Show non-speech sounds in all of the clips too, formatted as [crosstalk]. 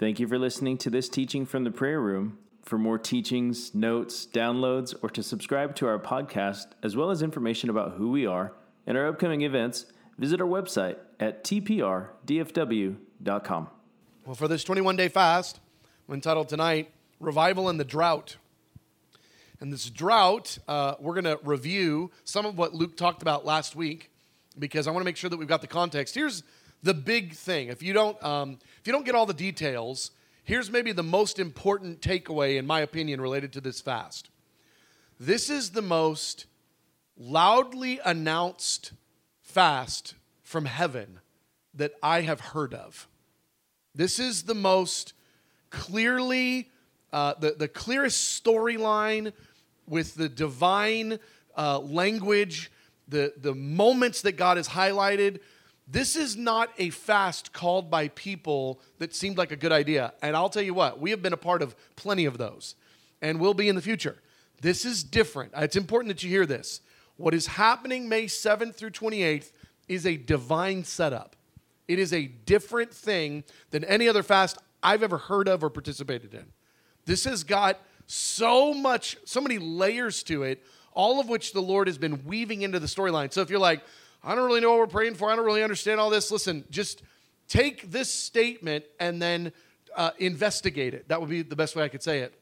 Thank you for listening to this teaching from the prayer room. For more teachings, notes, downloads, or to subscribe to our podcast, as well as information about who we are and our upcoming events, visit our website at tprdfw.com. Well, for this 21 day fast, entitled tonight, Revival in the Drought. And this drought, uh, we're going to review some of what Luke talked about last week because I want to make sure that we've got the context. Here's the big thing. If you don't, um, if you don't get all the details, here's maybe the most important takeaway, in my opinion, related to this fast. This is the most loudly announced fast from heaven that I have heard of. This is the most clearly, uh, the, the clearest storyline with the divine uh, language, the, the moments that God has highlighted. This is not a fast called by people that seemed like a good idea. And I'll tell you what, we have been a part of plenty of those and will be in the future. This is different. It's important that you hear this. What is happening May 7th through 28th is a divine setup. It is a different thing than any other fast I've ever heard of or participated in. This has got so much, so many layers to it, all of which the Lord has been weaving into the storyline. So if you're like, I don't really know what we're praying for, I don't really understand all this, listen, just take this statement and then uh, investigate it. That would be the best way I could say it.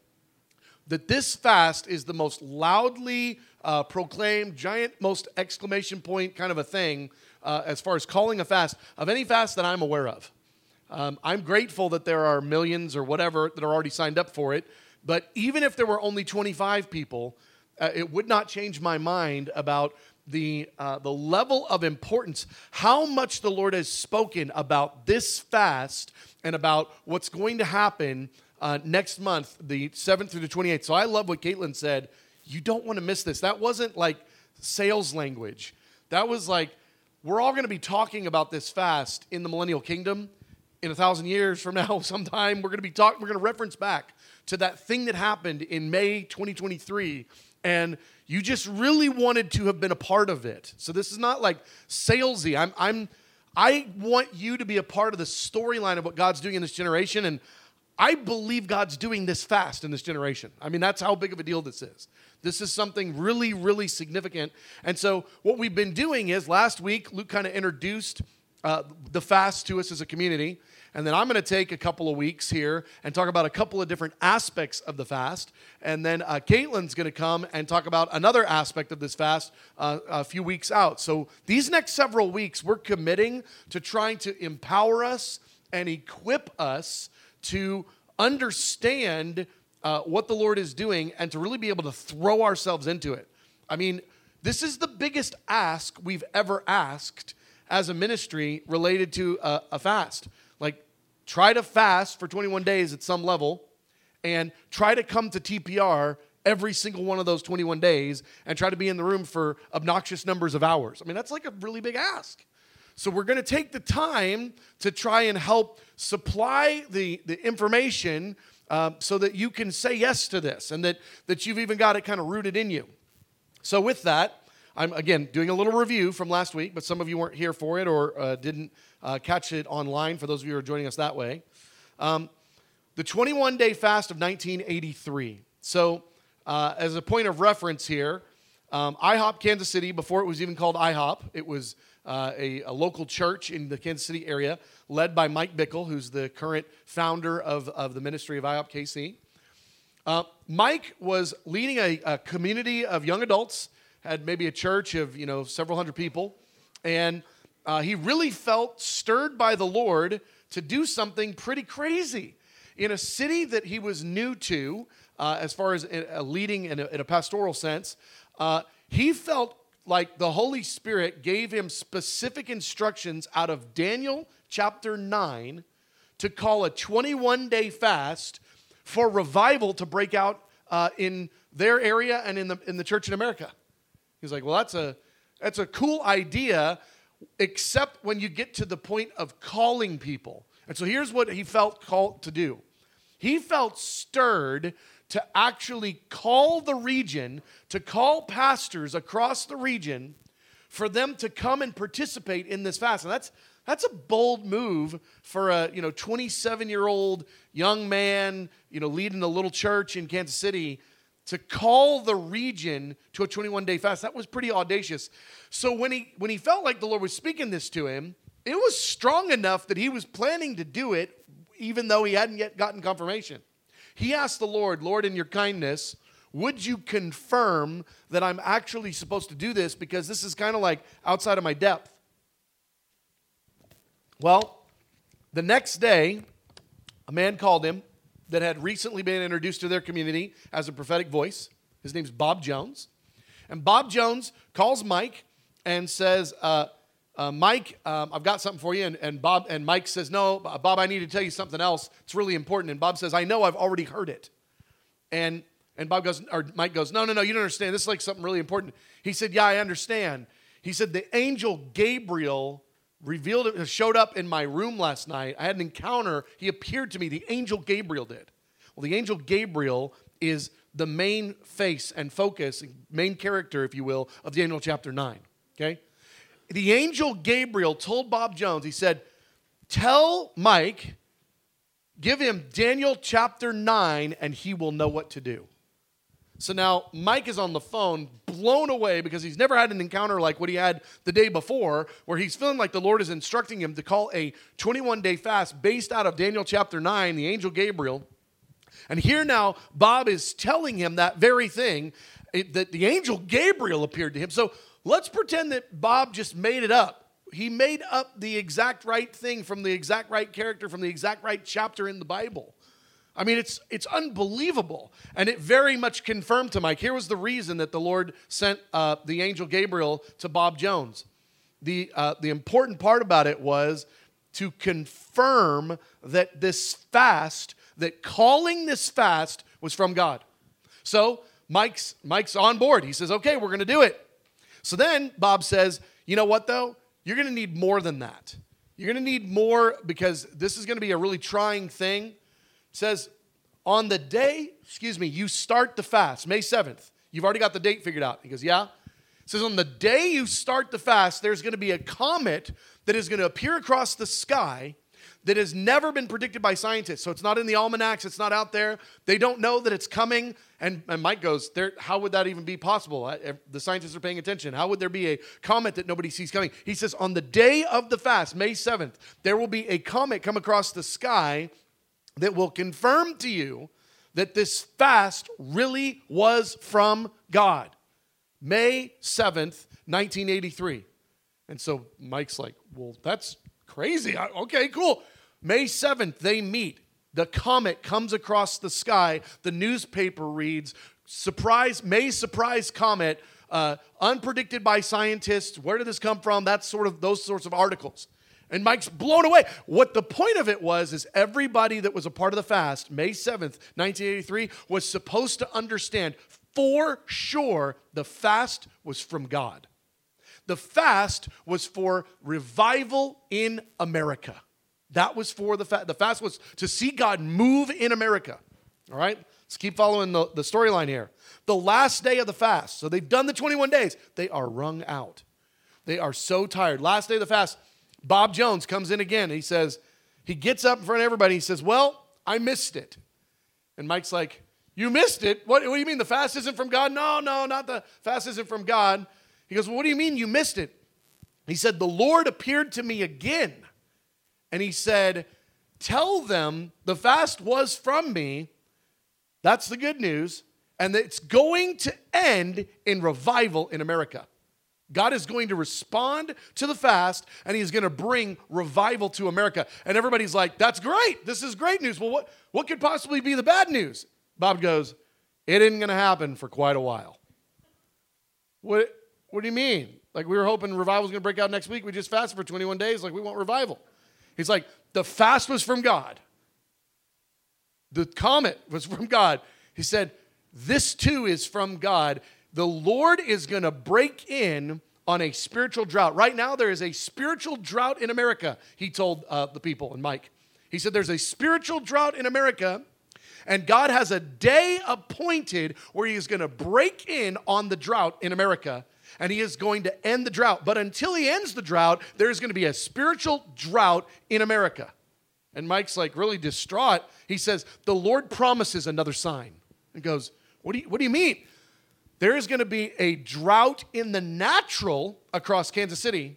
That this fast is the most loudly uh, proclaimed, giant, most exclamation point kind of a thing uh, as far as calling a fast of any fast that I'm aware of. Um, I'm grateful that there are millions or whatever that are already signed up for it. But even if there were only 25 people, uh, it would not change my mind about the, uh, the level of importance, how much the Lord has spoken about this fast and about what's going to happen uh, next month, the 7th through the 28th. So I love what Caitlin said. You don't want to miss this. That wasn't like sales language. That was like, we're all going to be talking about this fast in the millennial kingdom in a thousand years from now, [laughs] sometime. We're going to be talking, we're going to reference back to that thing that happened in May 2023 and you just really wanted to have been a part of it. So this is not like salesy. I'm I'm I want you to be a part of the storyline of what God's doing in this generation and I believe God's doing this fast in this generation. I mean, that's how big of a deal this is. This is something really, really significant. And so, what we've been doing is last week, Luke kind of introduced uh, the fast to us as a community. And then I'm going to take a couple of weeks here and talk about a couple of different aspects of the fast. And then uh, Caitlin's going to come and talk about another aspect of this fast uh, a few weeks out. So these next several weeks, we're committing to trying to empower us and equip us to understand uh, what the Lord is doing and to really be able to throw ourselves into it. I mean, this is the biggest ask we've ever asked as a ministry related to a, a fast. Like, try to fast for 21 days at some level and try to come to TPR every single one of those 21 days and try to be in the room for obnoxious numbers of hours. I mean, that's like a really big ask. So we're going to take the time to try and help supply the, the information uh, so that you can say yes to this and that, that you've even got it kind of rooted in you. So with that, I'm again doing a little review from last week, but some of you weren't here for it or uh, didn't uh, catch it online for those of you who are joining us that way. Um, the 21 day fast of 1983. So, uh, as a point of reference here, um, IHOP Kansas City, before it was even called IHOP, it was uh, a, a, local church in the Kansas City area led by Mike Bickle, who's the current founder of, of the ministry of IHOP KC. Uh, Mike was leading a, a community of young adults had maybe a church of, you know, several hundred people. And uh, he really felt stirred by the Lord to do something pretty crazy in a city that he was new to, uh, as far as a leading in a, in a pastoral sense. Uh, he felt like the Holy Spirit gave him specific instructions out of Daniel chapter 9 to call a 21 day fast for revival to break out uh, in their area and in the, in the church in America. He's like, well, that's a that's a cool idea, except when you get to the point of calling people. And so here's what he felt called to do. He felt stirred to actually call the region, to call pastors across the region for them to come and participate in this fast. And that's That's a bold move for a, you know, 27-year-old young man, you know, leading a little church in Kansas City to call the region to a 21-day fast. That was pretty audacious. So when he when he felt like the Lord was speaking this to him, it was strong enough that he was planning to do it even though he hadn't yet gotten confirmation. He asked the Lord, Lord, in your kindness, would you confirm that I'm actually supposed to do this because this is kind of like outside of my depth? Well, the next day, a man called him that had recently been introduced to their community as a prophetic voice. His name's Bob Jones. And Bob Jones calls Mike and says, uh, uh, Mike, um, I've got something for you. And, and, Bob and Mike says, No, Bob, I need to tell you something else. It's really important. And Bob says, I know I've already heard it. And and Bob goes, or Mike goes, No, no, no, you don't understand. This is like something really important. He said, Yeah, I understand. He said, The angel Gabriel revealed it, showed up in my room last night. I had an encounter. He appeared to me. The angel Gabriel did. Well, the angel Gabriel is the main face and focus, main character, if you will, of Daniel chapter 9. Okay? the angel Gabriel told Bob Jones, he said, Tell Mike, give him Daniel chapter 9, and he will know what to do. So now Mike is on the phone, blown away because he's never had an encounter like what he had the day before, where he's feeling like the Lord is instructing him to call a 21 day fast based out of Daniel chapter 9, the angel Gabriel. And here now, Bob is telling him that very thing that the angel Gabriel appeared to him. So Let's pretend that Bob just made it up. He made up the exact right thing from the exact right character from the exact right chapter in the Bible. I mean, it's, it's unbelievable. And it very much confirmed to Mike. Here was the reason that the Lord sent uh, the angel Gabriel to Bob Jones. The, uh, the important part about it was to confirm that this fast, that calling this fast was from God. So Mike's, Mike's on board. He says, okay, we're going to do it. So then Bob says, you know what though? You're going to need more than that. You're going to need more because this is going to be a really trying thing. Says, on the day, excuse me, you start the fast, May 7th. You've already got the date figured out. He goes, yeah. It says, on the day you start the fast, there's going to be a comet that is going to appear across the sky that has never been predicted by scientists. So it's not in the almanacs, it's not out there. They don't know that it's coming. And, and Mike goes, there, How would that even be possible? The scientists are paying attention. How would there be a comet that nobody sees coming? He says, On the day of the fast, May 7th, there will be a comet come across the sky that will confirm to you that this fast really was from God. May 7th, 1983. And so Mike's like, Well, that's crazy. Okay, cool. May 7th, they meet. The comet comes across the sky. The newspaper reads, surprise, May surprise comet, uh, unpredicted by scientists. Where did this come from? That's sort of those sorts of articles. And Mike's blown away. What the point of it was is everybody that was a part of the fast, May 7th, 1983, was supposed to understand for sure the fast was from God. The fast was for revival in America. That was for the fast. The fast was to see God move in America. All right? Let's keep following the, the storyline here. The last day of the fast. So they've done the 21 days. They are wrung out. They are so tired. Last day of the fast, Bob Jones comes in again. He says, he gets up in front of everybody. He says, Well, I missed it. And Mike's like, You missed it? What, what do you mean? The fast isn't from God? No, no, not the fast isn't from God. He goes, Well, what do you mean you missed it? He said, The Lord appeared to me again and he said, Tell them the fast was from me. That's the good news. And it's going to end in revival in America. God is going to respond to the fast and he's going to bring revival to America. And everybody's like, That's great. This is great news. Well, what, what could possibly be the bad news? Bob goes, It isn't going to happen for quite a while. What, what do you mean? Like, we were hoping revival was going to break out next week. We just fasted for 21 days. Like, we want revival. He's like, the fast was from God. The comet was from God. He said, This too is from God. The Lord is going to break in on a spiritual drought. Right now, there is a spiritual drought in America, he told uh, the people and Mike. He said, There's a spiritual drought in America, and God has a day appointed where he is going to break in on the drought in America. and he is going to end the drought. But until he ends the drought, there's going to be a spiritual drought in America. And Mike's like really distraught. He says, The Lord promises another sign. And goes, What do you, what do you mean? There is going to be a drought in the natural across Kansas City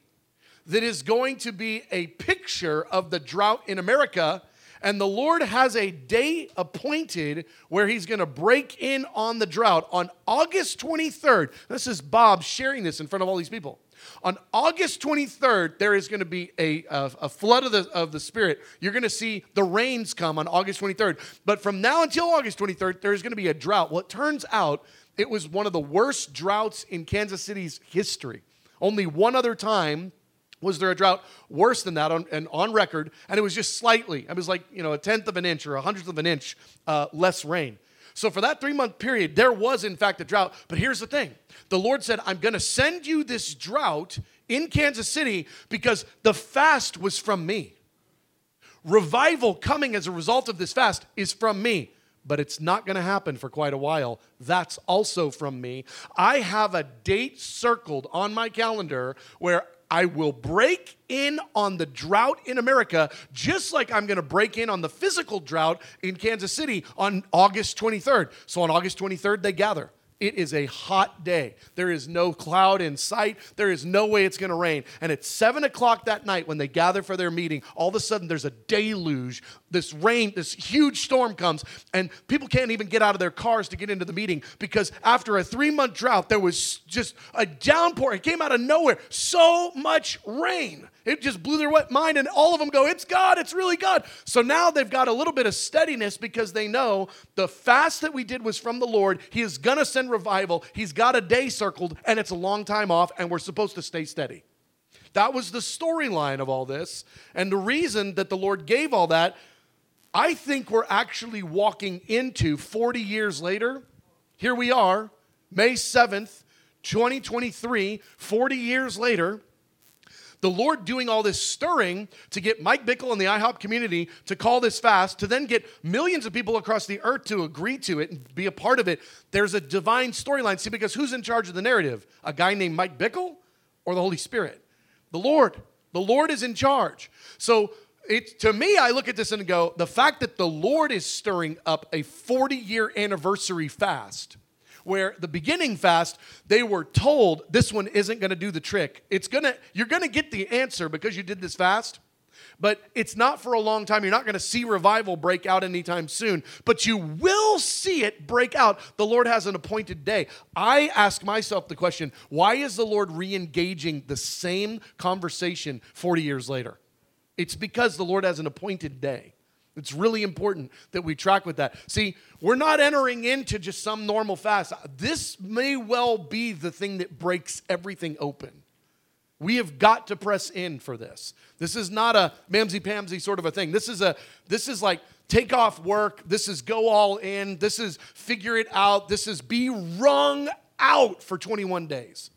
that is going to be a picture of the drought in America. And the Lord has a day appointed where He's going to break in on the drought on August 23rd. This is Bob sharing this in front of all these people. On August 23rd, there is going to be a, a, a, flood of the, of the Spirit. You're going to see the rains come on August 23rd. But from now until August 23rd, there's going to be a drought. Well, it turns out it was one of the worst droughts in Kansas City's history. Only one other time was there a drought worse than that on, and on record, and it was just slightly. It was like, you know, a tenth of an inch or a hundredth of an inch uh, less rain. So for that three month period, there was in fact a drought. But here's the thing the Lord said, I'm going to send you this drought in Kansas City because the fast was from me. Revival coming as a result of this fast is from me but it's not going to happen for quite a while. That's also from me. I have a date circled on my calendar where I will break in on the drought in America, just like I'm going to break in on the physical drought in Kansas City on August 23rd. So on August 23rd, they gather. It is a hot day. There is no cloud in sight. There is no way it's going to rain. And at seven o'clock that night, when they gather for their meeting, all of a sudden there's a deluge. This rain, this huge storm comes, and people can't even get out of their cars to get into the meeting because after a three month drought, there was just a downpour. It came out of nowhere. So much rain. It just blew their mind, and all of them go, It's God, it's really God. So now they've got a little bit of steadiness because they know the fast that we did was from the Lord. He is going to send revival. He's got a day circled, and it's a long time off, and we're supposed to stay steady. That was the storyline of all this. And the reason that the Lord gave all that, I think we're actually walking into 40 years later. Here we are, May 7th, 2023, 40 years later the Lord doing all this stirring to get Mike Bickle and the IHOP community to call this fast, to then get millions of people across the earth to agree to it and be a part of it. There's a divine storyline. See, because who's in charge of the narrative? A guy named Mike Bickle or the Holy Spirit? The Lord. The Lord is in charge. So it, to me, I look at this and go, the fact that the Lord is stirring up a 40 year anniversary fast where the beginning fast, they were told this one isn't going to do the trick. It's going to you're going to get the answer because you did this fast. But it's not for a long time. You're not going to see revival break out anytime soon, but you will see it break out. The Lord has an appointed day. I ask myself the question why is the Lord re engaging the same conversation 40 years later? It's because the Lord has an appointed day. It's really important that we track with that. See, we're not entering into just some normal fast. This may well be the thing that breaks everything open. We have got to press in for this. This is not a mamsy pamsy sort of a thing. This is a this is like take off work. This is go all in. This is figure it out. This is be wrung out for 21 days.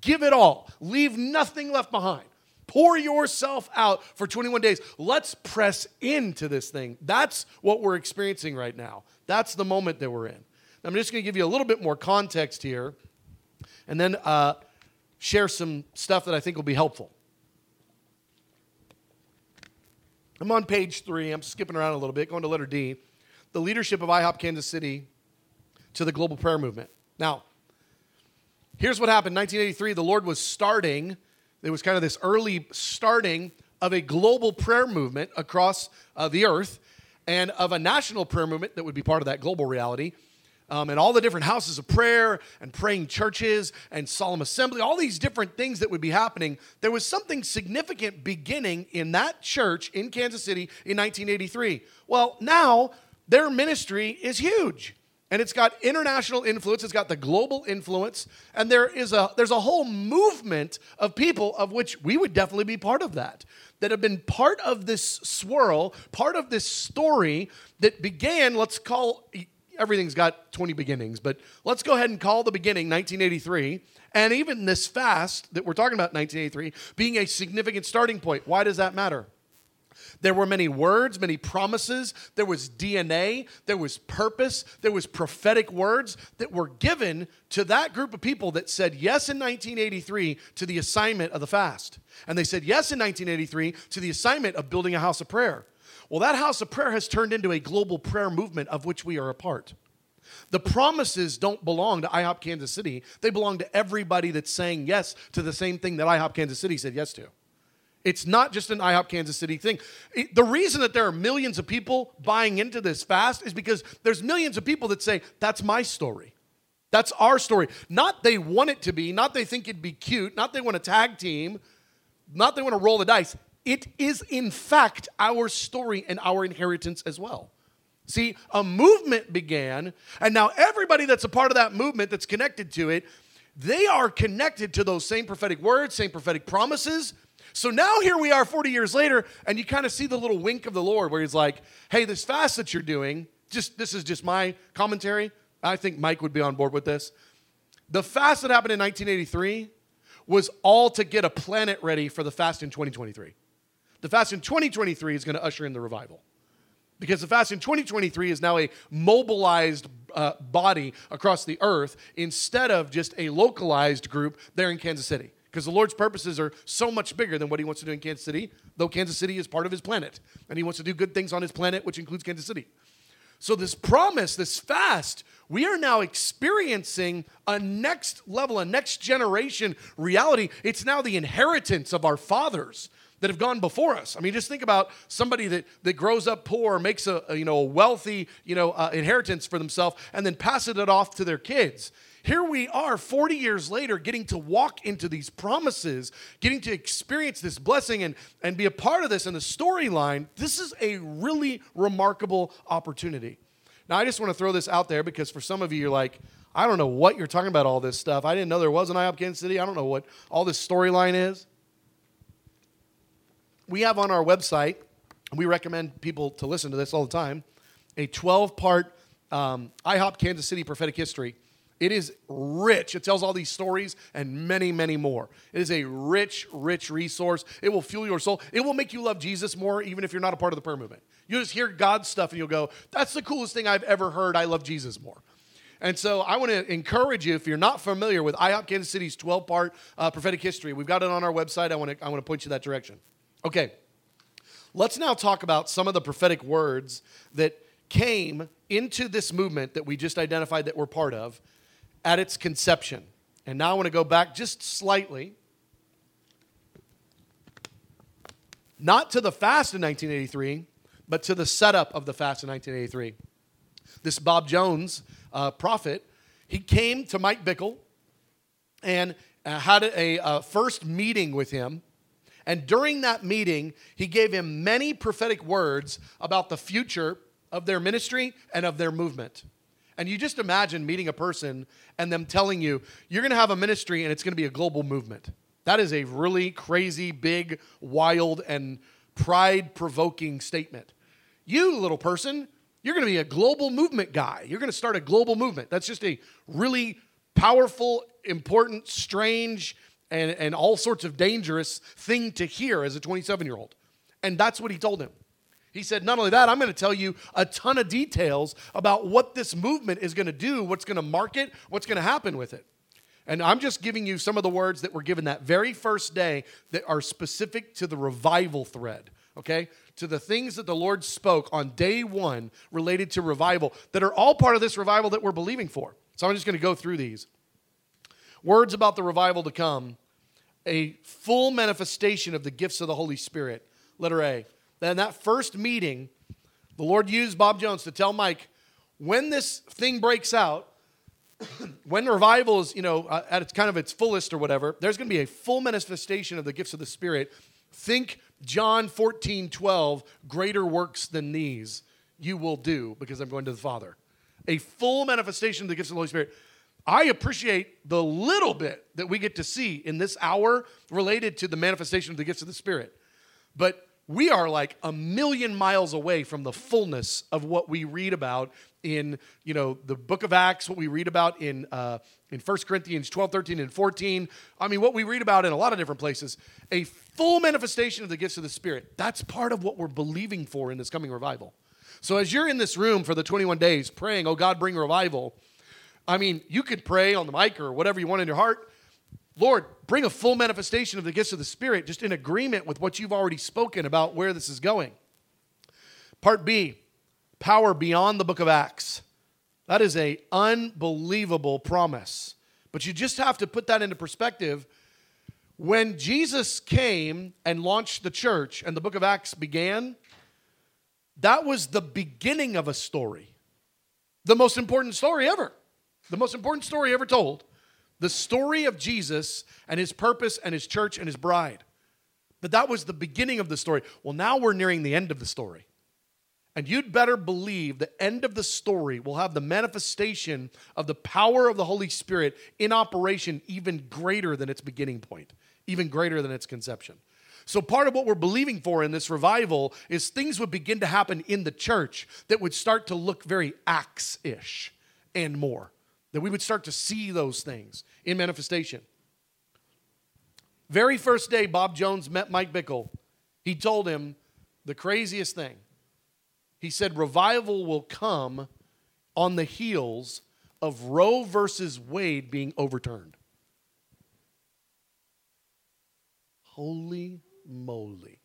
Give it all. Leave nothing left behind. Pour yourself out for 21 days. Let's press into this thing. That's what we're experiencing right now. That's the moment that we're in. I'm just going to give you a little bit more context here and then uh, share some stuff that I think will be helpful. I'm on page three. I'm skipping around a little bit, going to letter D. The leadership of IHOP Kansas City to the global prayer movement. Now, here's what happened 1983, the Lord was starting there was kind of this early starting of a global prayer movement across uh, the earth and of a national prayer movement that would be part of that global reality. Um, and all the different houses of prayer and praying churches and solemn assembly, all these different things that would be happening. There was something significant beginning in that church in Kansas City in 1983. Well, now their ministry is huge and it's got international influence it's got the global influence and there is a there's a whole movement of people of which we would definitely be part of that that have been part of this swirl part of this story that began let's call everything's got 20 beginnings but let's go ahead and call the beginning 1983 and even this fast that we're talking about 1983 being a significant starting point. Why does that matter There were many words, many promises. There was DNA. There was purpose. There was prophetic words that were given to that group of people that said yes in 1983 to the assignment of the fast. And they said yes in 1983 to the assignment of building a house of prayer. Well, that house of prayer has turned into a global prayer movement of which we are a part. The promises don't belong to IHOP Kansas City. They belong to everybody that's saying yes to the same thing that IHOP Kansas City said yes to. It's not just an IHOP Kansas City thing. The reason that there are millions of people buying into this fast is because there's millions of people that say, that's my story. That's our story. Not they want it to be, not they think it'd be cute, not they want a tag team, not they want to roll the dice. It is, in fact, our story and our inheritance as well. See, a movement began, and now everybody that's a part of that movement that's connected to it, they are connected to those same prophetic words, same prophetic promises, so now here we are 40 years later, and you kind of see the little wink of the Lord where he's like, hey, this fast that you're doing, just this is just my commentary. I think Mike would be on board with this. The fast that happened in 1983 was all to get a planet ready for the fast in 2023. The fast in 2023 is going to usher in the revival. Because the fast in 2023 is now a mobilized uh, body across the earth instead of just a localized group there in Kansas City because the Lord's purposes are so much bigger than what he wants to do in Kansas City, though Kansas City is part of his planet. And he wants to do good things on his planet, which includes Kansas City. So, this promise, this fast, we are now experiencing a next level, a next generation reality. It's now the inheritance of our fathers that have gone before us. I mean, just think about somebody that, that grows up poor, makes a, a you know a wealthy you know uh, inheritance for themselves, and then passes it off to their kids. Here we are 40 years later getting to walk into these promises, getting to experience this blessing and, and be a part of this in the storyline. This is a really remarkable opportunity. Now, I just want to throw this out there because for some of you, you're like, I don't know what you're talking about, all this stuff. I didn't know there was an IHOP Kansas City. I don't know what all this storyline is. We have on our website, we recommend people to listen to this all the time, a 12 part um, IHOP Kansas City prophetic history it is rich. It tells all these stories and many, many more. It is a rich, rich resource. It will fuel your soul. It will make you love Jesus more, even if you're not a part of the prayer movement. You'll just hear God's stuff and you'll go, That's the coolest thing I've ever heard. I love Jesus more. And so I want to encourage you, if you're not familiar with IHOP Kansas City's 12 part uh, prophetic history, we've got it on our website. I want, to, I want to point you that direction. Okay, let's now talk about some of the prophetic words that came into this movement that we just identified that we're part of at its conception. And now I want to go back just slightly, not to the fast in 1983, but to the setup of the fast in 1983. This Bob Jones uh, prophet, he came to Mike Bickle and uh, had a, first meeting with him. And during that meeting, he gave him many prophetic words about the future of their ministry and of their movement. And you just imagine meeting a person and them telling you, you're going to have a ministry and it's going to be a global movement. That is a really crazy, big, wild, and pride provoking statement. You, little person, you're going to be a global movement guy. You're going to start a global movement. That's just a really powerful, important, strange, and, and all sorts of dangerous thing to hear as a 27 year old. And that's what he told him. He said, Not only that, I'm going to tell you a ton of details about what this movement is going to do, what's going to market, what's going to happen with it. And I'm just giving you some of the words that were given that very first day that are specific to the revival thread, okay? To the things that the Lord spoke on day one related to revival that are all part of this revival that we're believing for. So I'm just going to go through these. Words about the revival to come, a full manifestation of the gifts of the Holy Spirit. Letter A then that first meeting, the Lord used Bob Jones to tell Mike, when this thing breaks out, [clears throat] when revival is, you know, uh, at its kind of its fullest or whatever, there's going to be a full manifestation of the gifts of the Spirit. Think John 14, 12, greater works than these you will do because I'm going to the Father. A full manifestation of the gifts of the Holy Spirit. I appreciate the little bit that we get to see in this hour related to the manifestation of the gifts of the Spirit. But we are like a million miles away from the fullness of what we read about in you know the book of acts what we read about in uh, in 1 corinthians 12 13 and 14 i mean what we read about in a lot of different places a full manifestation of the gifts of the spirit. That's part of what we're believing for in this coming revival. So as you're in this room for the 21 days praying oh god bring revival i mean you could pray on the mic or whatever you want in your heart Lord, bring a full manifestation of the gifts of the Spirit, just in agreement with what you've already spoken about where this is going. Part B, power beyond the book of Acts. That is a unbelievable promise. But you just have to put that into perspective. When Jesus came and launched the church and the book of Acts began, that was the beginning of a story. The most important story ever. The most important story ever told the story of Jesus and his purpose and his church and his bride. But that was the beginning of the story. Well, now we're nearing the end of the story. And you'd better believe the end of the story will have the manifestation of the power of the Holy Spirit in operation even greater than its beginning point, even greater than its conception. So, part of what we're believing for in this revival is things would begin to happen in the church that would start to look very Acts ish and more that we would start to see those things in manifestation. Very first day Bob Jones met Mike Bickle, he told him the craziest thing. He said, Revival will come on the heels of Roe versus Wade being overturned. Holy moly.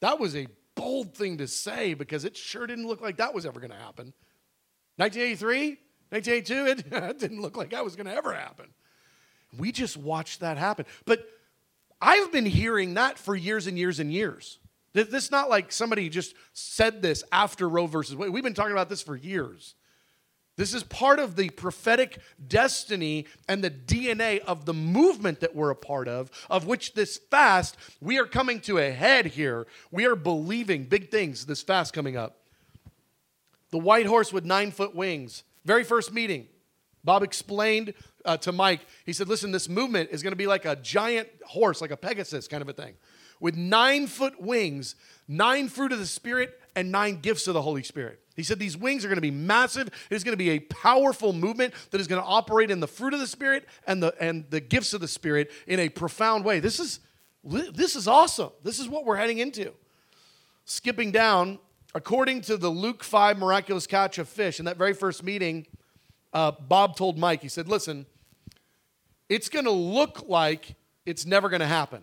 That was a bold thing to say because it sure didn't look like that was ever going to happen. 1983, 1982, [laughs] it, didn't look like that was going to ever happen. We just watched that happen. But I've been hearing that for years and years and years. This is not like somebody just said this after Roe versus Wade. We've been talking about this for years. This is part of the prophetic destiny and the DNA of the movement that we're a part of, of which this fast, we are coming to a head here. We are believing big things this fast coming up. The white horse with nine foot wings. Very first meeting, Bob explained uh, to Mike, he said, Listen, this movement is going to be like a giant horse, like a Pegasus kind of a thing, with nine foot wings, nine fruit of the Spirit, and nine gifts of the Holy Spirit. He said these wings are going to be massive. It is going to be a powerful movement that is going to operate in the fruit of the Spirit and the, and the gifts of the Spirit in a profound way. This is, this is awesome. This is what we're heading into. Skipping down, according to the Luke 5 miraculous catch of fish, in that very first meeting, uh, Bob told Mike, he said, Listen, it's going to look like it's never going to happen.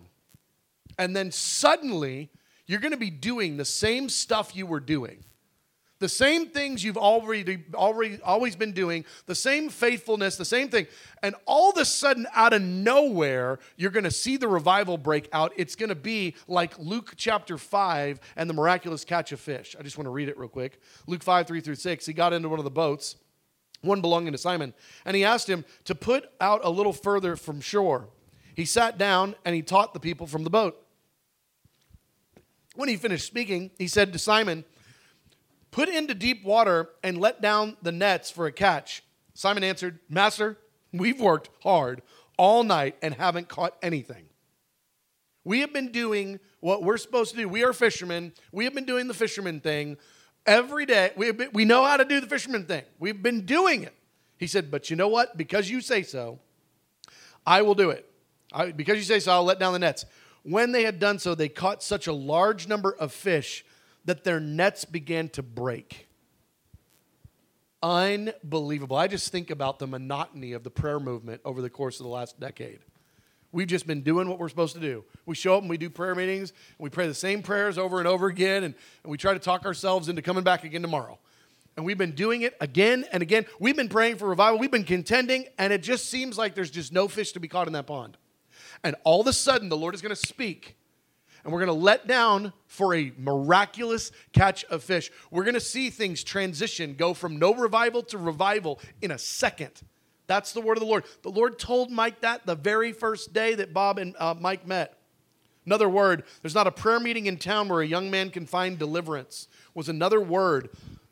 And then suddenly, you're going to be doing the same stuff you were doing. The same things you've already, already always been doing, the same faithfulness, the same thing. And all of a sudden, out of nowhere, you're going to see the revival break out. It's going to be like Luke chapter 5 and the miraculous catch of fish. I just want to read it real quick. Luke 5, 3 through 6. He got into one of the boats, one belonging to Simon, and he asked him to put out a little further from shore. He sat down and he taught the people from the boat. When he finished speaking, he said to Simon, Put into deep water and let down the nets for a catch. Simon answered, Master, we've worked hard all night and haven't caught anything. We have been doing what we're supposed to do. We are fishermen. We have been doing the fisherman thing every day. We, been, we know how to do the fisherman thing. We've been doing it. He said, But you know what? Because you say so, I will do it. I, because you say so, I'll let down the nets. When they had done so, they caught such a large number of fish that their nets began to break. Unbelievable. I just think about the monotony of the prayer movement over the course of the last decade. We've just been doing what we're supposed to do. We show up and we do prayer meetings, and we pray the same prayers over and over again, and, and we try to talk ourselves into coming back again tomorrow. And we've been doing it again and again. We've been praying for revival. We've been contending, and it just seems like there's just no fish to be caught in that pond. And all of a sudden, the Lord is going to speak and we're going to let down for a miraculous catch of fish. We're going to see things transition, go from no revival to revival in a second. That's the word of the Lord. The Lord told Mike that the very first day that Bob and uh, Mike met. Another word, there's not a prayer meeting in town where a young man can find deliverance, was another word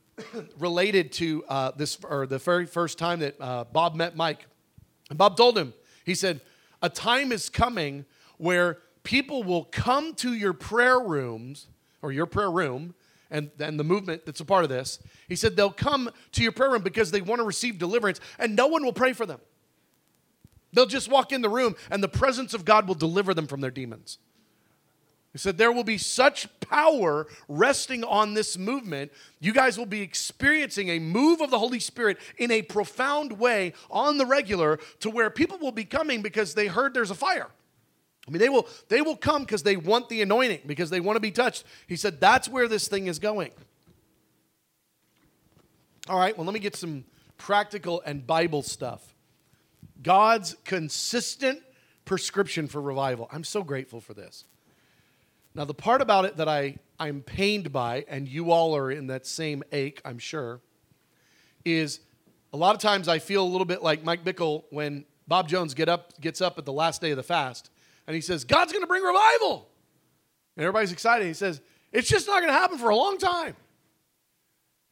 [coughs] related to uh, this, or the very first time that uh, Bob met Mike. And Bob told him, he said, A time is coming where people will come to your prayer rooms or your prayer room and, and the movement that's a part of this. He said they'll come to your prayer room because they want to receive deliverance and no one will pray for them. They'll just walk in the room and the presence of God will deliver them from their demons. He said, There will be such power resting on this movement. You guys will be experiencing a move of the Holy Spirit in a profound way on the regular to where people will be coming because they heard there's a fire. I mean, they will, they will come because they want the anointing, because they want to be touched. He said, That's where this thing is going. All right, well, let me get some practical and Bible stuff. God's consistent prescription for revival. I'm so grateful for this. Now, the part about it that I, I'm pained by, and you all are in that same ache, I'm sure, is a lot of times I feel a little bit like Mike Bickle when Bob Jones get up, gets up at the last day of the fast and he says, God's going to bring revival. And everybody's excited. He says, It's just not going to happen for a long time.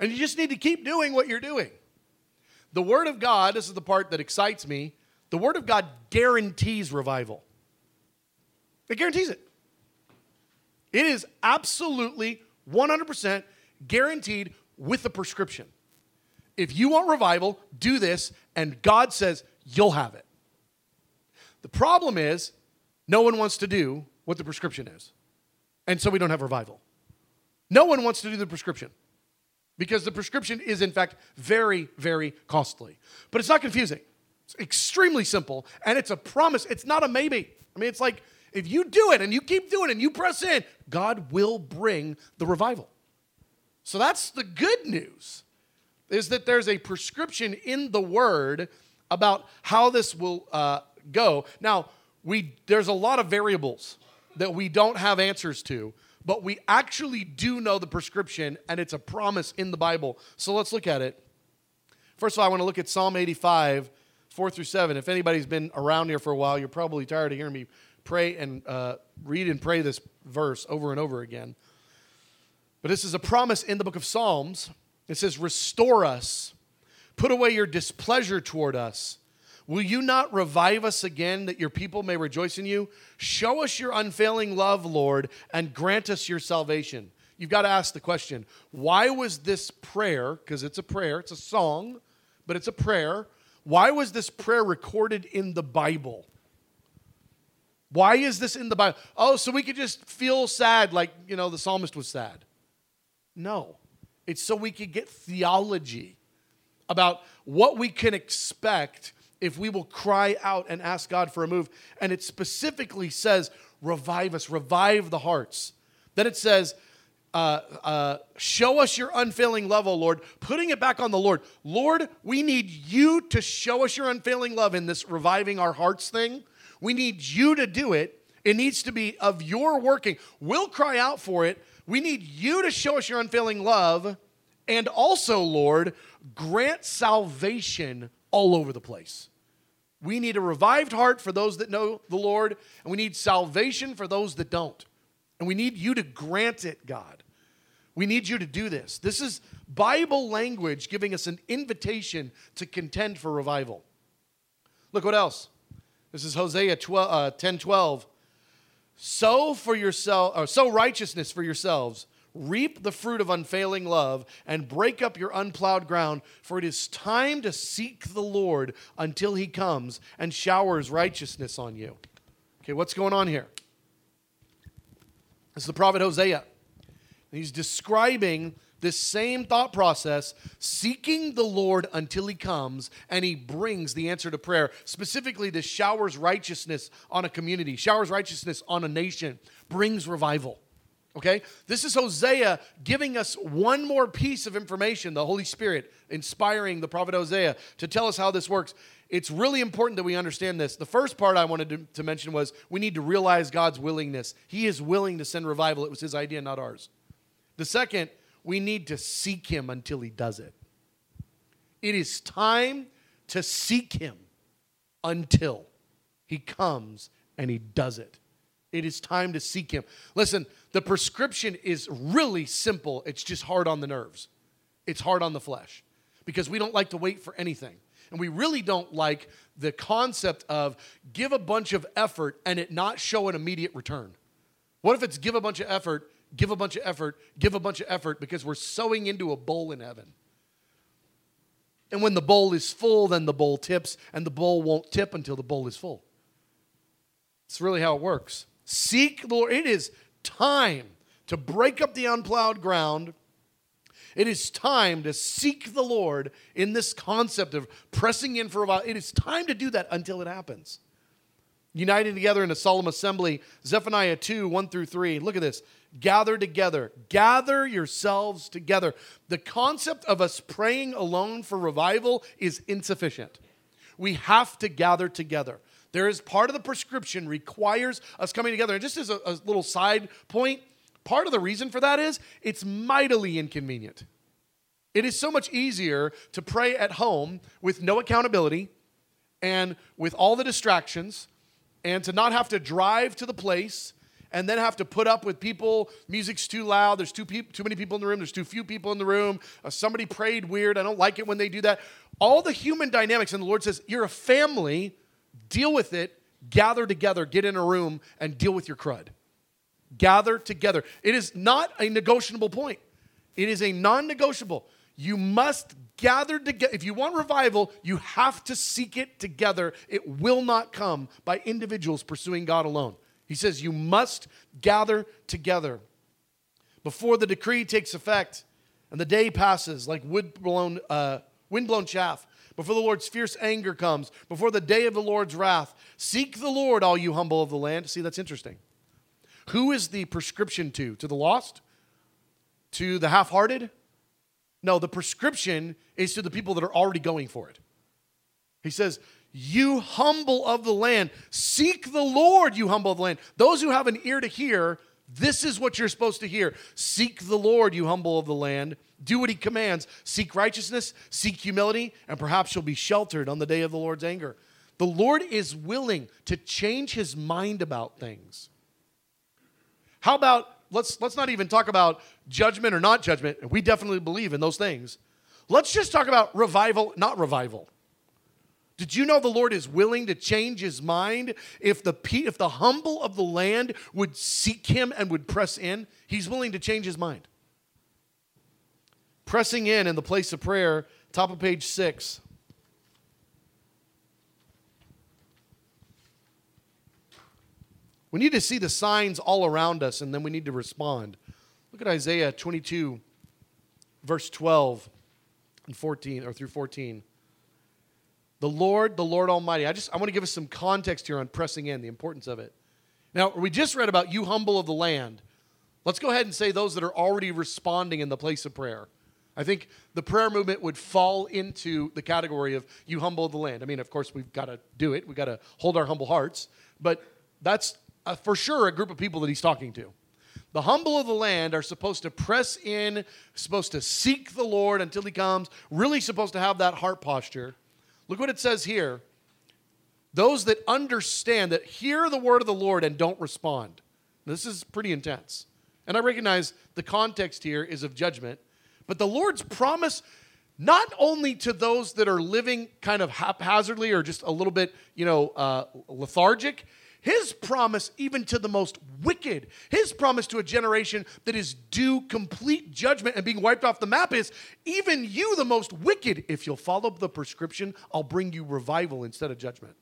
And you just need to keep doing what you're doing. The Word of God, this is the part that excites me, the Word of God guarantees revival. It guarantees it. It is absolutely 100% guaranteed with a prescription. If you want revival, do this, and God says you'll have it. The problem is, no one wants to do what the prescription is. And so we don't have revival. No one wants to do the prescription because the prescription is, in fact, very, very costly. But it's not confusing, it's extremely simple, and it's a promise. It's not a maybe. I mean, it's like if you do it and you keep doing it and you press in, God will bring the revival. So that's the good news is that there's a prescription in the word about how this will uh, go. Now, we there's a lot of variables that we don't have answers to, but we actually do know the prescription and it's a promise in the Bible. So let's look at it. First of all, I want to look at Psalm 85, 4 through 7. If anybody's been around here for a while, you're probably tired of hearing me pray and uh, read and pray this verse over and over again. But this is a promise in the book of Psalms. It says, Restore us, put away your displeasure toward us. Will you not revive us again that your people may rejoice in you? Show us your unfailing love, Lord, and grant us your salvation. You've got to ask the question why was this prayer, because it's a prayer, it's a song, but it's a prayer. Why was this prayer recorded in the Bible? Why is this in the Bible? Oh, so we could just feel sad like, you know, the psalmist was sad. No. It's so we could get theology about what we can expect if we will cry out and ask God for a move. And it specifically says, revive us, revive the hearts. Then it says, uh, uh, show us your unfailing love, O Lord, putting it back on the Lord. Lord, we need you to show us your unfailing love in this reviving our hearts thing. We need you to do it. It needs to be of your working. We'll cry out for it. We need you to show us your unfailing love. And also, Lord, grant salvation all over the place. We need a revived heart for those that know the Lord, and we need salvation for those that don't. And we need you to grant it, God. We need you to do this. This is Bible language giving us an invitation to contend for revival. Look what else. This is Hosea 12, uh, 10 12. Sow for yourself, or sow righteousness for yourselves, reap the fruit of unfailing love, and break up your unplowed ground, for it is time to seek the Lord until he comes and showers righteousness on you. Okay, what's going on here? This is the prophet Hosea. He's describing this same thought process, seeking the Lord until he comes and he brings the answer to prayer. Specifically, this showers righteousness on a community, showers righteousness on a nation, brings revival. Okay? This is Hosea giving us one more piece of information, the Holy Spirit inspiring the prophet Hosea to tell us how this works. It's really important that we understand this. The first part I wanted to, to mention was we need to realize God's willingness. He is willing to send revival, it was his idea, not ours. The second, we need to seek him until he does it. It is time to seek him until he comes and he does it. It is time to seek him. Listen, the prescription is really simple. It's just hard on the nerves. It's hard on the flesh because we don't like to wait for anything. And we really don't like the concept of give a bunch of effort and it not show an immediate return. What if it's give a bunch of effort, give a bunch of effort, give a bunch of effort because we're sowing into a bowl in heaven? And when the bowl is full, then the bowl tips, and the bowl won't tip until the bowl is full. It's really how it works. Seek the Lord. It is time to break up the unplowed ground. It is time to seek the Lord in this concept of pressing in for a while. It is time to do that until it happens. United together in a solemn assembly, Zephaniah 2 1 through 3. Look at this. Gather together. Gather yourselves together. The concept of us praying alone for revival is insufficient. We have to gather together. There is part of the prescription requires us coming together. And just as a, a little side point, part of the reason for that is it's mightily inconvenient. It is so much easier to pray at home with no accountability and with all the distractions and to not have to drive to the place and then have to put up with people music's too loud there's too, peop- too many people in the room there's too few people in the room uh, somebody prayed weird i don't like it when they do that all the human dynamics and the lord says you're a family deal with it, gather together, get in a room, and deal with your crud. Gather together. It is not a negotiable point, it is a non negotiable. You must gather together. If you want revival, you have to seek it together. It will not come by individuals pursuing God alone. He says you must gather together. Before the decree takes effect and the day passes like wind blown, uh, wind blown chaff, before the Lord's fierce anger comes, before the day of the Lord's wrath. Seek the Lord, all you humble of the land. See, that's interesting. Who is the prescription to? To the lost? To the half hearted? No, the prescription is to the people that are already going for it. He says, You humble of the land, seek the Lord, you humble of the land. Those who have an ear to hear, this is what you're supposed to hear. Seek the Lord, you humble of the land. Do what he commands. Seek righteousness, seek humility, and perhaps you'll be sheltered on the day of the Lord's anger. The Lord is willing to change his mind about things. How about let's let's not even talk about judgment or not judgment. We definitely believe in those things. Let's just talk about revival, not revival. Did you know the Lord is willing to change his mind if the if the humble of the land would seek him and would press in? He's willing to change his mind. Pressing in in the place of prayer, top of page 6. We need to see the signs all around us and then we need to respond. Look at Isaiah 22 verse 12 and 14 or through 14. The Lord, the Lord Almighty. I just I want to give us some context here on pressing in, the importance of it. Now, we just read about you humble of the land. Let's go ahead and say those that are already responding in the place of prayer. I think the prayer movement would fall into the category of you humble the land. I mean, of course, we've got to do it. We've got to hold our humble hearts. But that's uh, for sure a group of people that he's talking to. The humble of the land are supposed to press in, supposed to seek the Lord until he comes, really supposed to have that heart posture. Look what it says here. Those that understand, that hear the word of the Lord and don't respond. This is pretty intense. And I recognize the context here is of judgment, but the Lord's promise not only to those that are living kind of haphazardly or just a little bit, you know, uh, lethargic, his promise, even to the most wicked, his promise to a generation that is due complete judgment and being wiped off the map is even you, the most wicked, if you'll follow the prescription, I'll bring you revival instead of judgment.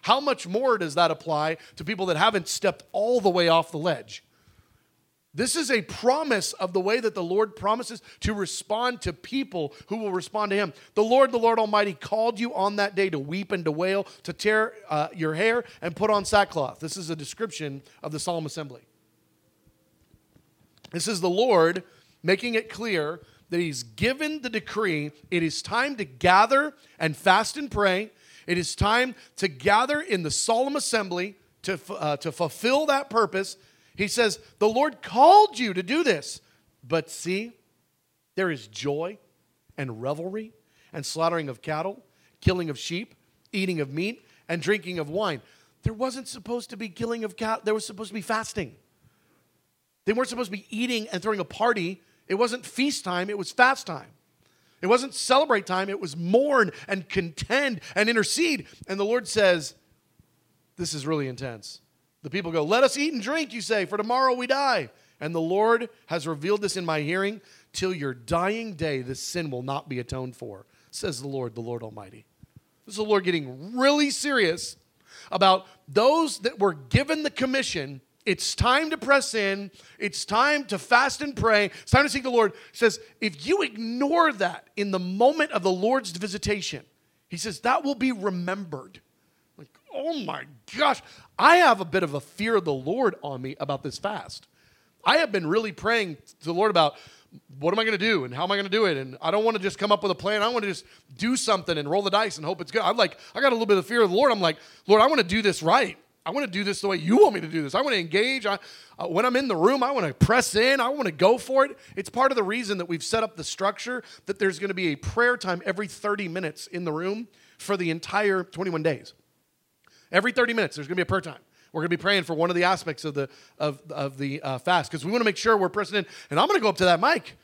How much more does that apply to people that haven't stepped all the way off the ledge? This is a promise of the way that the Lord promises to respond to people who will respond to Him. The Lord, the Lord Almighty, called you on that day to weep and to wail, to tear uh, your hair and put on sackcloth. This is a description of the solemn assembly. This is the Lord making it clear that He's given the decree. It is time to gather and fast and pray. It is time to gather in the solemn assembly to, uh, to fulfill that purpose he says, The Lord called you to do this. But see, there is joy and revelry and slaughtering of cattle, killing of sheep, eating of meat, and drinking of wine. There wasn't supposed to be killing of cattle, there was supposed to be fasting. They weren't supposed to be eating and throwing a party. It wasn't feast time, it was fast time. It wasn't celebrate time, it was mourn and contend and intercede. And the Lord says, This is really intense. The people go, Let us eat and drink, you say, for tomorrow we die. And the Lord has revealed this in my hearing. Till your dying day, this sin will not be atoned for, says the Lord, the Lord Almighty. This is the Lord getting really serious about those that were given the commission. It's time to press in. It's time to fast and pray. It's time to seek the Lord. He says, if you ignore that in the moment of the Lord's visitation, he says, that will be remembered. Like, oh my gosh, I have a bit of a fear of the Lord on me about this fast. I have been really praying to the Lord about what am I going to do and how am I going to do it? And I don't want to just come up with a plan. I want to just do something and roll the dice and hope it's good. I'm like, I got a little bit of fear of the Lord. I'm like, Lord, I want to do this right. I want to do this the way you want me to do this. I want to engage. I, uh, when I'm in the room, I want to press in. I want to go for it. It's part of the reason that we've set up the structure that there's going to be a prayer time every 30 minutes in the room for the entire 21 days. Every 30 minutes, there's going to be a prayer time. We're going to be praying for one of the aspects of the, of, of the uh, fast because we want to make sure we're pressing in. And I'm going to go up to that mic.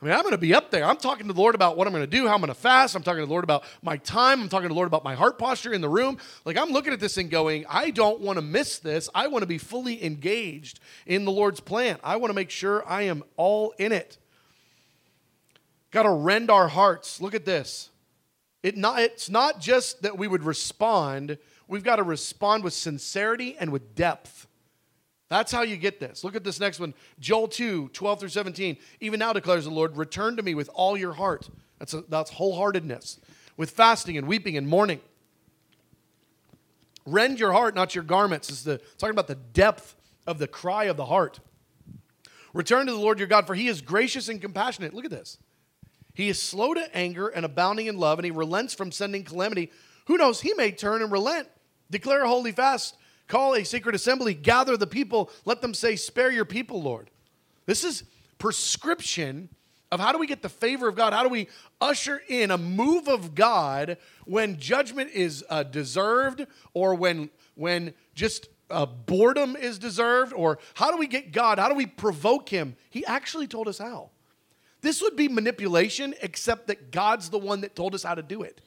I mean, I'm going to be up there. I'm talking to the Lord about what I'm going to do, how I'm going to fast. I'm talking to the Lord about my time. I'm talking to the Lord about my heart posture in the room. Like, I'm looking at this and going, I don't want to miss this. I want to be fully engaged in the Lord's plan. I want to make sure I am all in it. Got to rend our hearts. Look at this. It not, it's not just that we would respond We've got to respond with sincerity and with depth. That's how you get this. Look at this next one Joel 2 12 through 17. Even now declares the Lord, return to me with all your heart. That's, a, that's wholeheartedness, with fasting and weeping and mourning. Rend your heart, not your garments. Is the, talking about the depth of the cry of the heart. Return to the Lord your God, for he is gracious and compassionate. Look at this. He is slow to anger and abounding in love, and he relents from sending calamity. Who knows? He may turn and relent Declare a holy fast, call a secret assembly, gather the people, let them say, Spare your people, Lord. This is prescription of how do we get the favor of God? How do we usher in a move of God when judgment is uh, deserved or when, when just uh, boredom is deserved? Or how do we get God? How do we provoke Him? He actually told us how. This would be manipulation, except that God's the one that told us how to do it.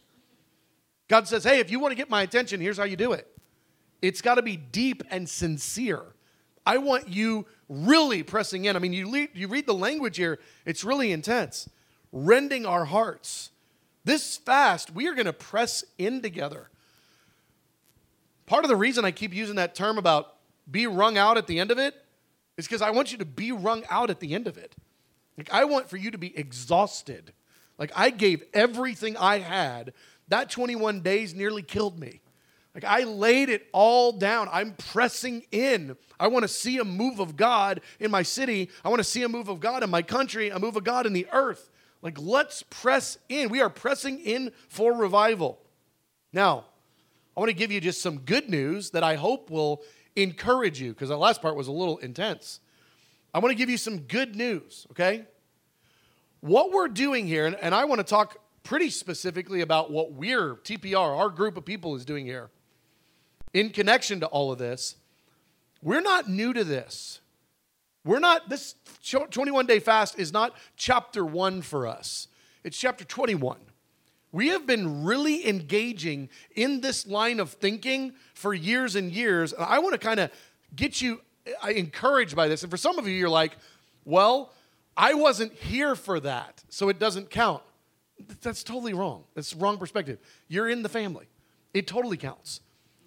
God says, hey, if you want to get my attention, here's how you do it. It's got to be deep and sincere. I want you really pressing in. I mean, you, read, you read the language here, it's really intense. Rending our hearts. This fast, we are going to press in together. Part of the reason I keep using that term about be wrung out at the end of it is because I want you to be wrung out at the end of it. Like, I want for you to be exhausted. Like, I gave everything I had that 21 days nearly killed me. Like I laid it all down. I'm pressing in. I want to see a move of God in my city. I want to see a move of God in my country, a move of God in the earth. Like let's press in. We are pressing in for revival. Now, I want to give you just some good news that I hope will encourage you because the last part was a little intense. I want to give you some good news, okay? What we're doing here, and, and I want to talk pretty specifically about what we're, TPR, our group of people, is doing here. In connection to all of this, we're not new to this. We're not, this 21 day fast is not chapter one for us, it's chapter 21. We have been really engaging in this line of thinking for years and years. And I want to kind of get you uh, encouraged by this. And for some of you, you're like, well, I wasn't here for that, so it doesn't count. That's totally wrong. That's wrong perspective. You're in the family. It totally counts.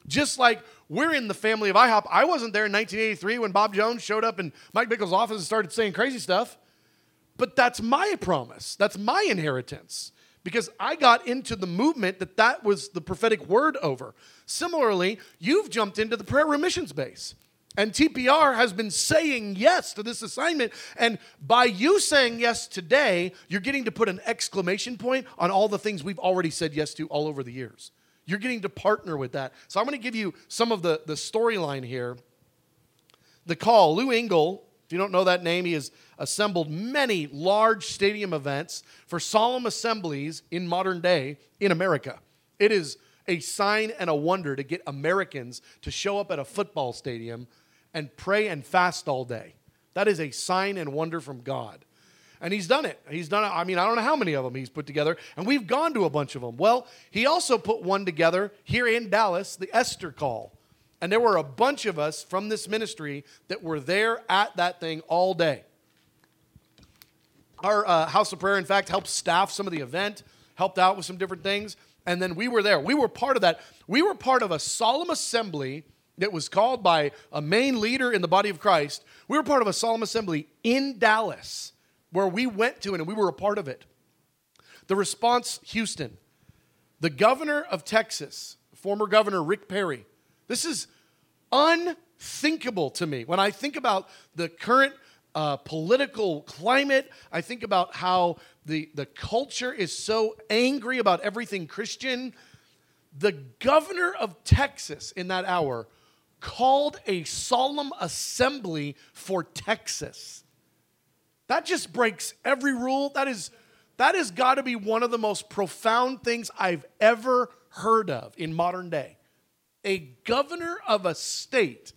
Just like we're in the family of IHOP. I wasn't there in 1983 when Bob Jones showed up in Mike Bickle's office and started saying crazy stuff. But that's my promise. That's my inheritance because I got into the movement that that was the prophetic word over. Similarly, you've jumped into the prayer remissions base. And TPR has been saying yes to this assignment. And by you saying yes today, you're getting to put an exclamation point on all the things we've already said yes to all over the years. You're getting to partner with that. So I'm going to give you some of the, the storyline here. The call, Lou Engle, if you don't know that name, he has assembled many large stadium events for solemn assemblies in modern day in America. It is a sign and a wonder to get Americans to show up at a football stadium and pray and fast all day. That is a sign and wonder from God. And he's done it. He's done it. I mean, I don't know how many of them he's put together, and we've gone to a bunch of them. Well, he also put one together here in Dallas, the Esther Call. And there were a bunch of us from this ministry that were there at that thing all day. Our uh, House of Prayer, in fact, helped staff some of the event, helped out with some different things. And then we were there. We were part of that. We were part of a solemn assembly that was called by a main leader in the body of Christ. We were part of a solemn assembly in Dallas where we went to it and we were a part of it. The response Houston, the governor of Texas, former governor Rick Perry. This is unthinkable to me. When I think about the current uh, political climate, I think about how the, the culture is so angry about everything Christian. The governor of Texas in that hour called a solemn assembly for Texas. That just breaks every rule. That is that has got to be one of the most profound things I've ever heard of in modern day. A governor of a state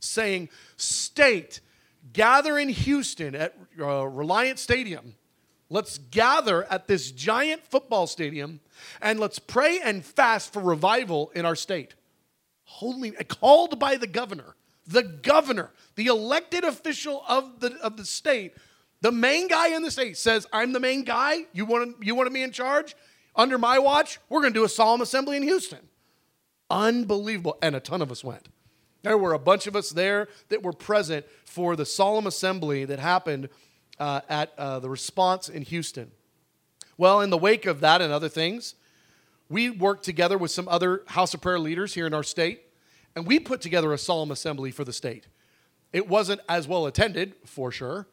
saying, "State, gather in Houston at uh, Reliant Stadium. Let's gather at this giant football stadium and let's pray and fast for revival in our state." Holy, called by the governor, the governor, the elected official of the, of the state, the main guy in the state says, I'm the main guy. You want, to you want me in charge? Under my watch, we're going to do a solemn assembly in Houston. Unbelievable. And a ton of us went. There were a bunch of us there that were present for the solemn assembly that happened uh, at uh, the response in Houston. Well, in the wake of that and other things, we worked together with some other House of Prayer leaders here in our state, and we put together a solemn assembly for the state. It wasn't as well attended, for sure,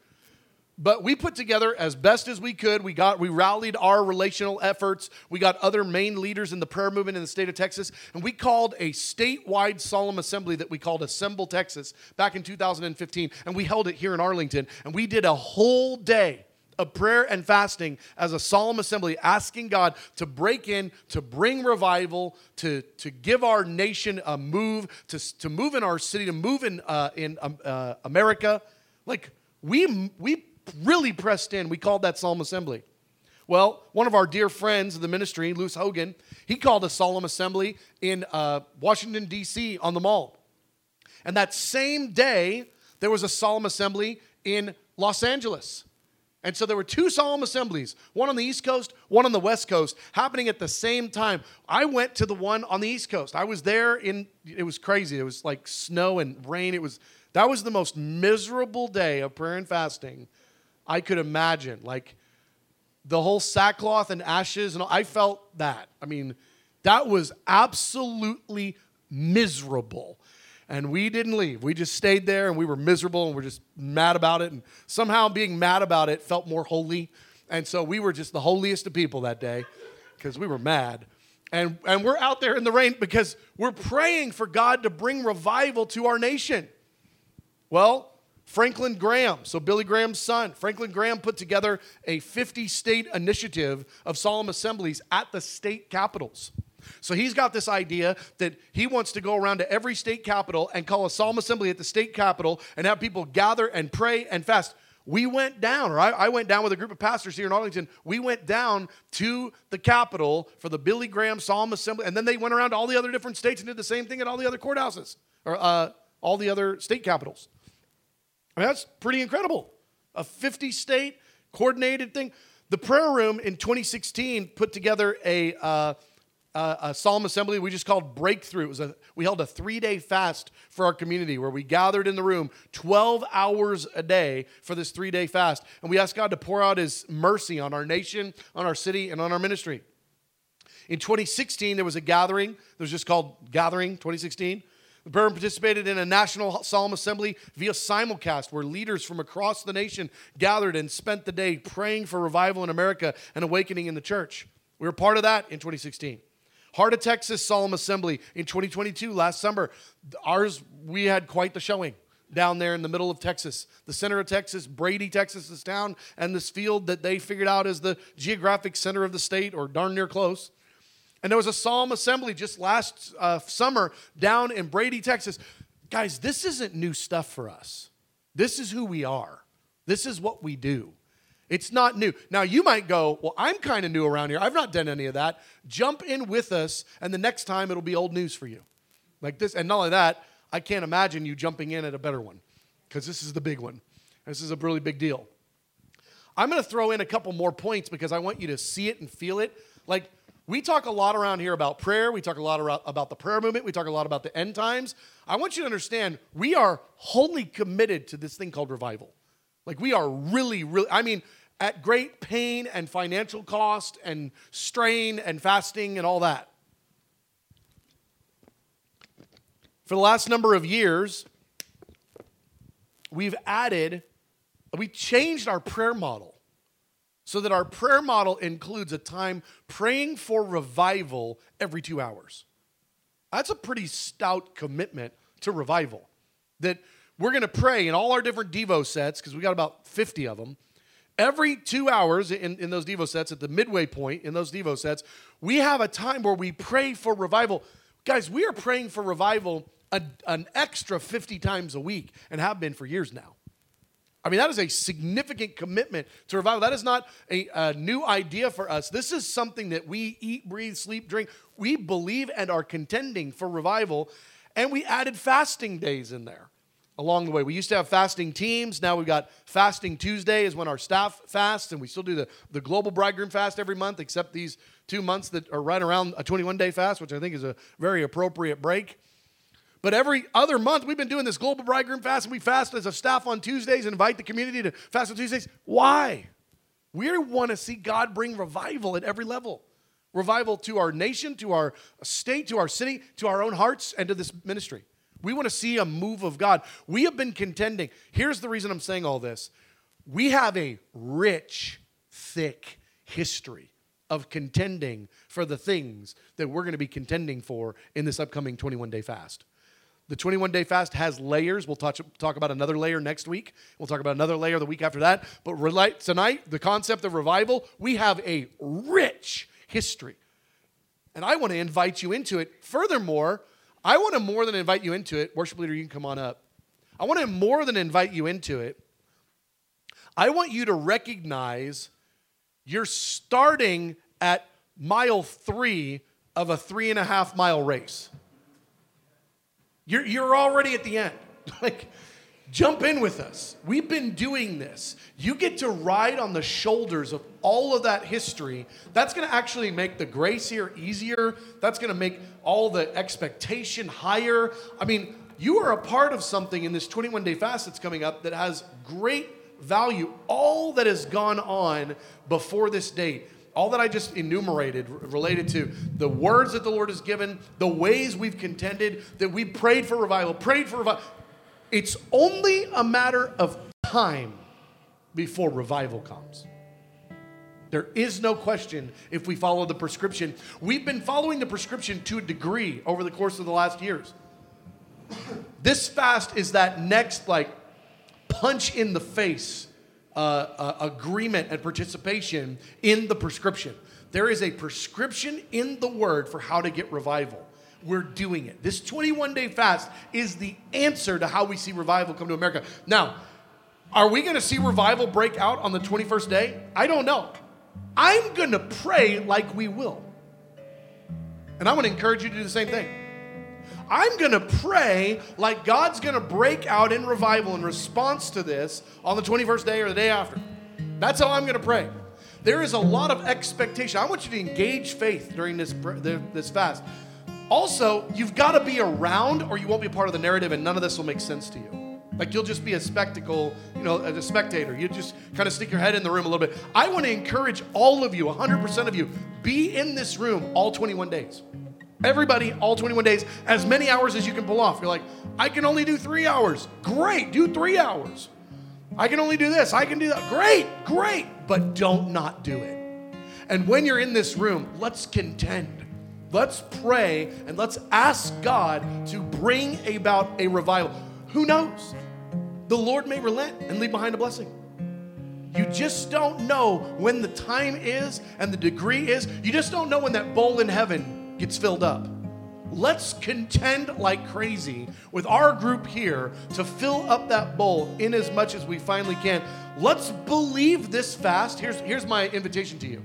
but we put together as best as we could. We got we rallied our relational efforts. We got other main leaders in the prayer movement in the state of Texas, and we called a statewide solemn assembly that we called Assemble Texas back in 2015, and we held it here in Arlington, and we did a whole day of prayer and fasting as a solemn assembly, asking God to break in, to bring revival, to, to give our nation a move, to, to move in our city, to move in, uh, in um, uh, America. Like, we, we really pressed in. We called that solemn assembly. Well, one of our dear friends of the ministry, Lewis Hogan, he called a solemn assembly in uh, Washington, D.C. on the mall. And that same day, there was a solemn assembly in Los Angeles. And so there were two solemn assemblies, one on the East Coast, one on the West Coast, happening at the same time. I went to the one on the East Coast. I was there in it was crazy. It was like snow and rain. It was that was the most miserable day of prayer and fasting I could imagine. Like the whole sackcloth and ashes and all, I felt that. I mean, that was absolutely miserable. And we didn't leave. We just stayed there and we were miserable and we're just mad about it. And somehow being mad about it felt more holy. And so we were just the holiest of people that day because we were mad. And, and we're out there in the rain because we're praying for God to bring revival to our nation. Well, Franklin Graham, so Billy Graham's son, Franklin Graham put together a 50 state initiative of solemn assemblies at the state capitals. So he's got this idea that he wants to go around to every state capital and call a solemn assembly at the state capital and have people gather and pray and fast. We went down, or I, I, went down with a group of pastors here in Arlington. We went down to the Capitol for the Billy Graham Solemn Assembly, and then they went around to all the other different states and did the same thing at all the other courthouses, or uh, all the other state capitals. I mean, that's pretty incredible. A 50 state coordinated thing. The prayer room in 2016 put together a. Uh, uh, a solemn assembly we just called breakthrough. It was a, we held a three-day fast for our community where we gathered in the room 12 hours a day for this three-day fast. And we asked god to pour out his mercy on our nation on our city and on our ministry. In 2016 there was a gathering that was just called gathering 2016 the prayer participated in a national solemn assembly via simulcast where leaders from across the nation gathered and spent the day praying for revival in america and awakening in the church. We were part of that in 2016 Heart of Texas Solemn Assembly in 2022, last summer. Ours, we had quite the showing down there in the middle of Texas, the center of Texas, Brady, Texas, this town, and this field that they figured out as the geographic center of the state, or darn near close. And there was a solemn assembly just last uh, summer down in Brady, Texas. Guys, this isn't new stuff for us. This is who we are. This is what we do. It's not new. Now, you might go, Well, I'm kind of new around here. I've not done any of that. Jump in with us, and the next time it'll be old news for you. Like this. And not only that, I can't imagine you jumping in at a better one because this is the big one. This is a really big deal. I'm going to throw in a couple more points because I want you to see it and feel it. Like, we talk a lot around here about prayer. We talk a lot about the prayer movement. We talk a lot about the end times. I want you to understand we are wholly committed to this thing called revival. Like, we are really, really, I mean, at great pain and financial cost and strain and fasting and all that. For the last number of years, we've added we changed our prayer model so that our prayer model includes a time praying for revival every two hours. That's a pretty stout commitment to revival. That we're going to pray in all our different Devo sets, because we got about 50 of them. Every two hours in, in those Devo sets, at the midway point in those Devo sets, we have a time where we pray for revival. Guys, we are praying for revival a, an extra 50 times a week and have been for years now. I mean, that is a significant commitment to revival. That is not a, a, new idea for us. This is something that we eat, breathe, sleep, drink. We believe and are contending for revival. And we added fasting days in there along the way. We used to have fasting teams. Now we've got fasting Tuesday is when our staff fasts, and we still do the, the global bridegroom fast every month, except these two months that are right around a 21 day fast, which I think is a very appropriate break. But every other month, we've been doing this global bridegroom fast, and we fast as a staff on Tuesdays and invite the community to fast on Tuesdays. Why? We want to see God bring revival at every level revival to our nation, to our state, to our city, to our own hearts, and to this ministry. We want to see a move of God. We have been contending. Here's the reason I'm saying all this we have a rich, thick history of contending for the things that we're going to be contending for in this upcoming 21 day fast. The 21 day fast has layers. We'll talk, talk about another layer next week. We'll talk about another layer the week after that. But tonight, the concept of revival, we have a rich history. And I want to invite you into it. Furthermore, I want to more than invite you into it. Worship leader, you can come on up. I want to more than invite you into it. I want you to recognize you're starting at mile three of a three and a half mile race. You're, you're already at the end. [laughs] like, jump in with us. We've been doing this. You get to ride on the shoulders of all of that history. That's going to actually make the grace here easier. That's going to make all the expectation higher. I mean, you are a part of something in this 21 day fast that's coming up that has great value. All that has gone on before this date all that I just enumerated related to the words that the Lord has given, the ways we've contended, that we prayed for revival, prayed for revival. It's only a matter of time before revival comes. There is no question if we follow the prescription. We've been following the prescription to a degree over the course of the last years. This fast is that next, like, punch in the face uh, uh, agreement and participation in the prescription. There is a prescription in the word for how to get revival. We're doing it. This 21 day fast is the answer to how we see revival come to America. Now, are we going to see revival break out on the 21st day? I don't know. I'm going to pray like we will. And I want to encourage you to do the same thing. I'm going to pray like God's going to break out in revival in response to this on the 21st day or the day after. That's how I'm going to pray. There is a lot of expectation. I want you to engage faith during this, this fast. Also, you've got to be around or you won't be part of the narrative and none of this will make sense to you. Like you'll just be a spectacle, you know, a spectator. You just kind of stick your head in the room a little bit. I want to encourage all of you, 100% of you, be in this room all 21 days. Everybody, all 21 days, as many hours as you can pull off. You're like, I can only do three hours. Great, do three hours. I can only do this. I can do that. Great, great. But don't not do it. And when you're in this room, let's contend. Let's pray and let's ask God to bring about a revival. Who knows? The Lord may relent and leave behind a blessing. You just don't know when the time is and the degree is. You just don't know when that bowl in heaven gets filled up. let's contend like crazy with our group here to fill up that bowl in as much as we finally can. Let's believe this fast. Here's, here's my invitation to you.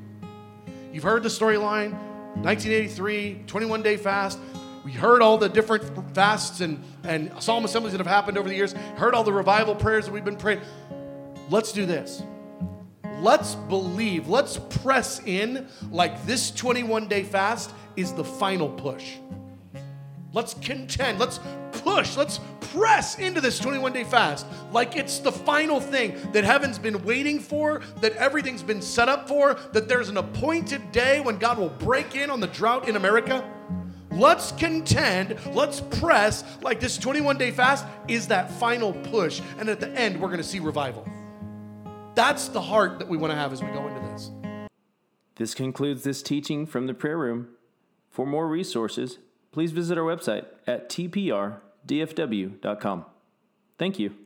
You've heard the storyline 1983, 21 day fast. We heard all the different fasts and, and solemn assemblies that have happened over the years, heard all the revival prayers that we've been praying. Let's do this. Let's believe, let's press in like this 21 day fast is the final push. Let's contend, let's push, let's press into this 21 day fast like it's the final thing that heaven's been waiting for, that everything's been set up for, that there's an appointed day when God will break in on the drought in America. Let's contend, let's press like this 21 day fast is that final push. And at the end, we're going to see revival. That's the heart that we want to have as we go into this. This concludes this teaching from the prayer room. For more resources, please visit our website at tprdfw.com. Thank you.